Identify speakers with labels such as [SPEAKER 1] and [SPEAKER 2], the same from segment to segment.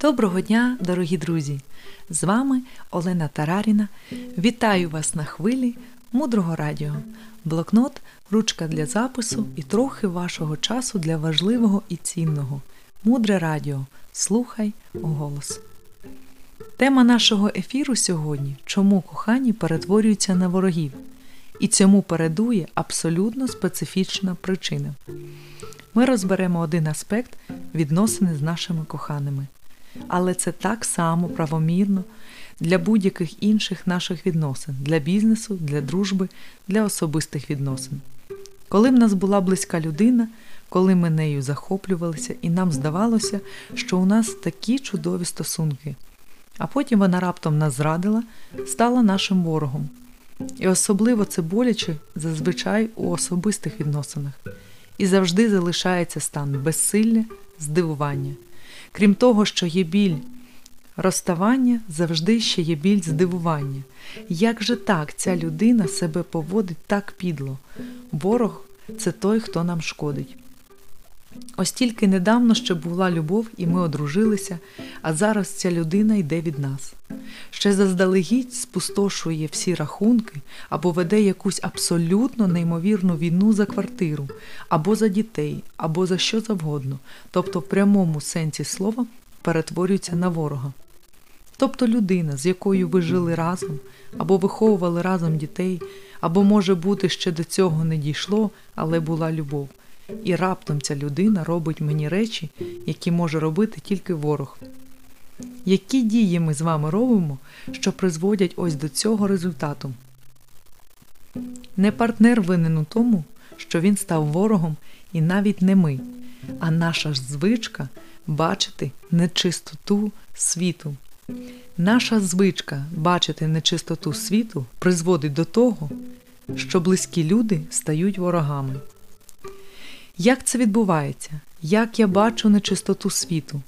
[SPEAKER 1] Доброго дня, дорогі друзі! З вами Олена Тараріна. Вітаю вас на хвилі мудрого радіо, блокнот, ручка для запису і трохи вашого часу для важливого і цінного. Мудре радіо. Слухай голос. Тема нашого ефіру сьогодні чому кохані перетворюються на ворогів. І цьому передує абсолютно специфічна причина. Ми розберемо один аспект відносини з нашими коханими. Але це так само правомірно для будь-яких інших наших відносин, для бізнесу, для дружби, для особистих відносин. Коли в нас була близька людина, коли ми нею захоплювалися, і нам здавалося, що у нас такі чудові стосунки, а потім вона раптом нас зрадила, стала нашим ворогом. І особливо це боляче зазвичай у особистих відносинах. І завжди залишається стан безсилля, здивування. Крім того, що є біль розставання, завжди ще є біль здивування. Як же так ця людина себе поводить так підло? Ворог це той, хто нам шкодить. Ось тільки недавно ще була любов, і ми одружилися, а зараз ця людина йде від нас. Ще заздалегідь спустошує всі рахунки або веде якусь абсолютно неймовірну війну за квартиру, або за дітей, або за що завгодно, тобто в прямому сенсі слова перетворюється на ворога. Тобто людина, з якою ви жили разом, або виховували разом дітей, або, може бути, ще до цього не дійшло, але була любов. І раптом ця людина робить мені речі, які може робити тільки ворог. Які дії ми з вами робимо, що призводять ось до цього результату? Не партнер винен у тому, що він став ворогом, і навіть не ми, а наша ж звичка бачити нечистоту світу. Наша звичка бачити нечистоту світу призводить до того, що близькі люди стають ворогами. Як це відбувається? Як я бачу нечистоту світу?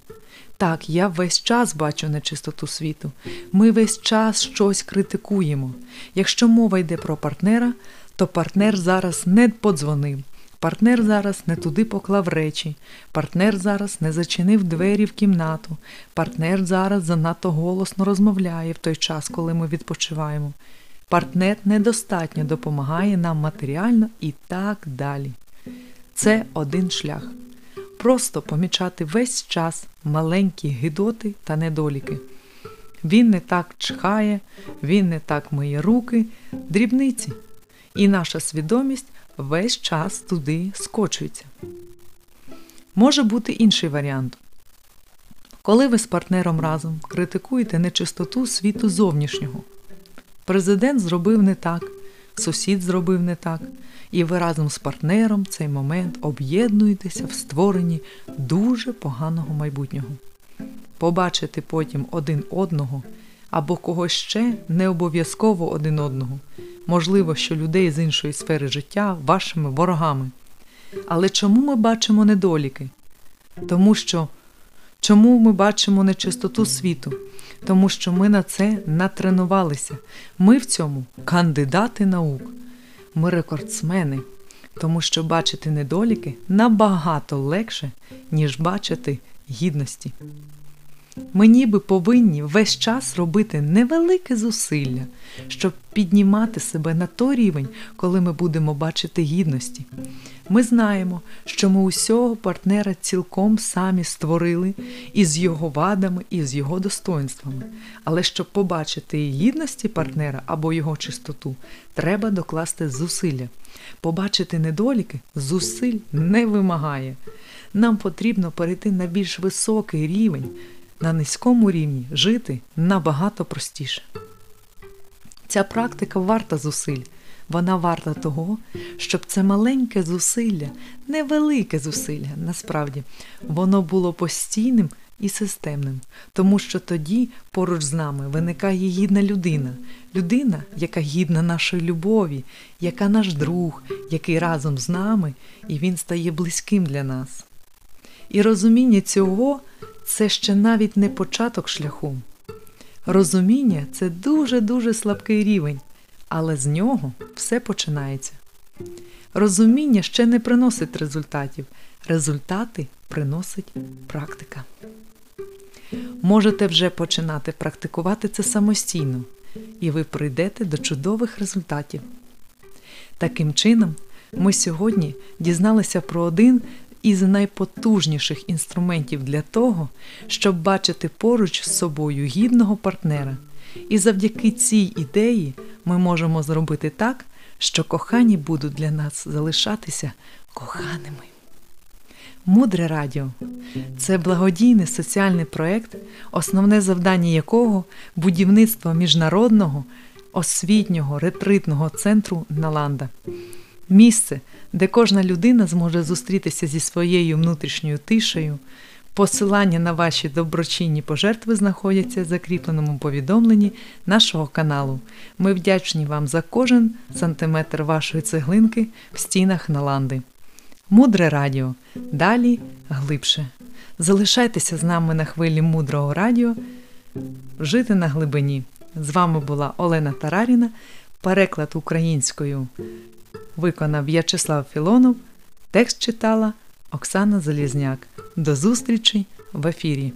[SPEAKER 1] Так, я весь час бачу нечистоту світу. Ми весь час щось критикуємо. Якщо мова йде про партнера, то партнер зараз не подзвонив, партнер зараз не туди поклав речі, партнер зараз не зачинив двері в кімнату, партнер зараз занадто голосно розмовляє в той час, коли ми відпочиваємо. Партнер недостатньо допомагає нам матеріально і так далі. Це один шлях. Просто помічати весь час маленькі гидоти та недоліки. Він не так чхає, він не так миє руки, дрібниці. І наша свідомість весь час туди скочується. Може бути інший варіант. Коли ви з партнером разом критикуєте нечистоту світу зовнішнього. Президент зробив не так, сусід зробив не так, і ви разом з партнером цей момент об'єднуєтеся в створенні дуже поганого майбутнього. Побачити потім один одного або когось ще не обов'язково один одного. Можливо, що людей з іншої сфери життя вашими ворогами. Але чому ми бачимо недоліки? Тому що чому ми бачимо нечистоту світу? Тому що ми на це натренувалися. Ми в цьому кандидати наук. Ми рекордсмени, тому що бачити недоліки набагато легше, ніж бачити гідності. Ми ніби повинні весь час робити невелике зусилля, щоб піднімати себе на той рівень, коли ми будемо бачити гідності. Ми знаємо, що ми усього партнера цілком самі створили із його вадами і з його достоинствами. Але щоб побачити гідності партнера або його чистоту, треба докласти зусилля. Побачити недоліки зусиль не вимагає. Нам потрібно перейти на більш високий рівень. На низькому рівні жити набагато простіше. Ця практика варта зусиль. Вона варта того, щоб це маленьке зусилля, невелике зусилля, насправді, воно було постійним і системним, тому що тоді поруч з нами виникає гідна людина, людина, яка гідна нашої любові, яка наш друг, який разом з нами, і він стає близьким для нас. І розуміння цього це ще навіть не початок шляху. Розуміння це дуже-дуже слабкий рівень, але з нього все починається. Розуміння ще не приносить результатів. Результати приносить практика. можете вже починати практикувати це самостійно, і ви прийдете до чудових результатів. Таким чином, ми сьогодні дізналися про один із найпотужніших інструментів для того, щоб бачити поруч з собою гідного партнера. І завдяки цій ідеї ми можемо зробити так, що кохані будуть для нас залишатися коханими. Мудре радіо це благодійний соціальний проєкт, основне завдання якого будівництво міжнародного освітнього ретритного центру Наланда. Місце, де кожна людина зможе зустрітися зі своєю внутрішньою тишею. Посилання на ваші доброчинні пожертви знаходяться в закріпленому повідомленні нашого каналу. Ми вдячні вам за кожен сантиметр вашої цеглинки в стінах Наланди. Мудре радіо. Далі глибше. Залишайтеся з нами на хвилі мудрого радіо. Жити на глибині. З вами була Олена Тараріна, переклад українською виконав В'ячеслав Філонов, текст читала Оксана Залізняк. До зустрічі в ефірі!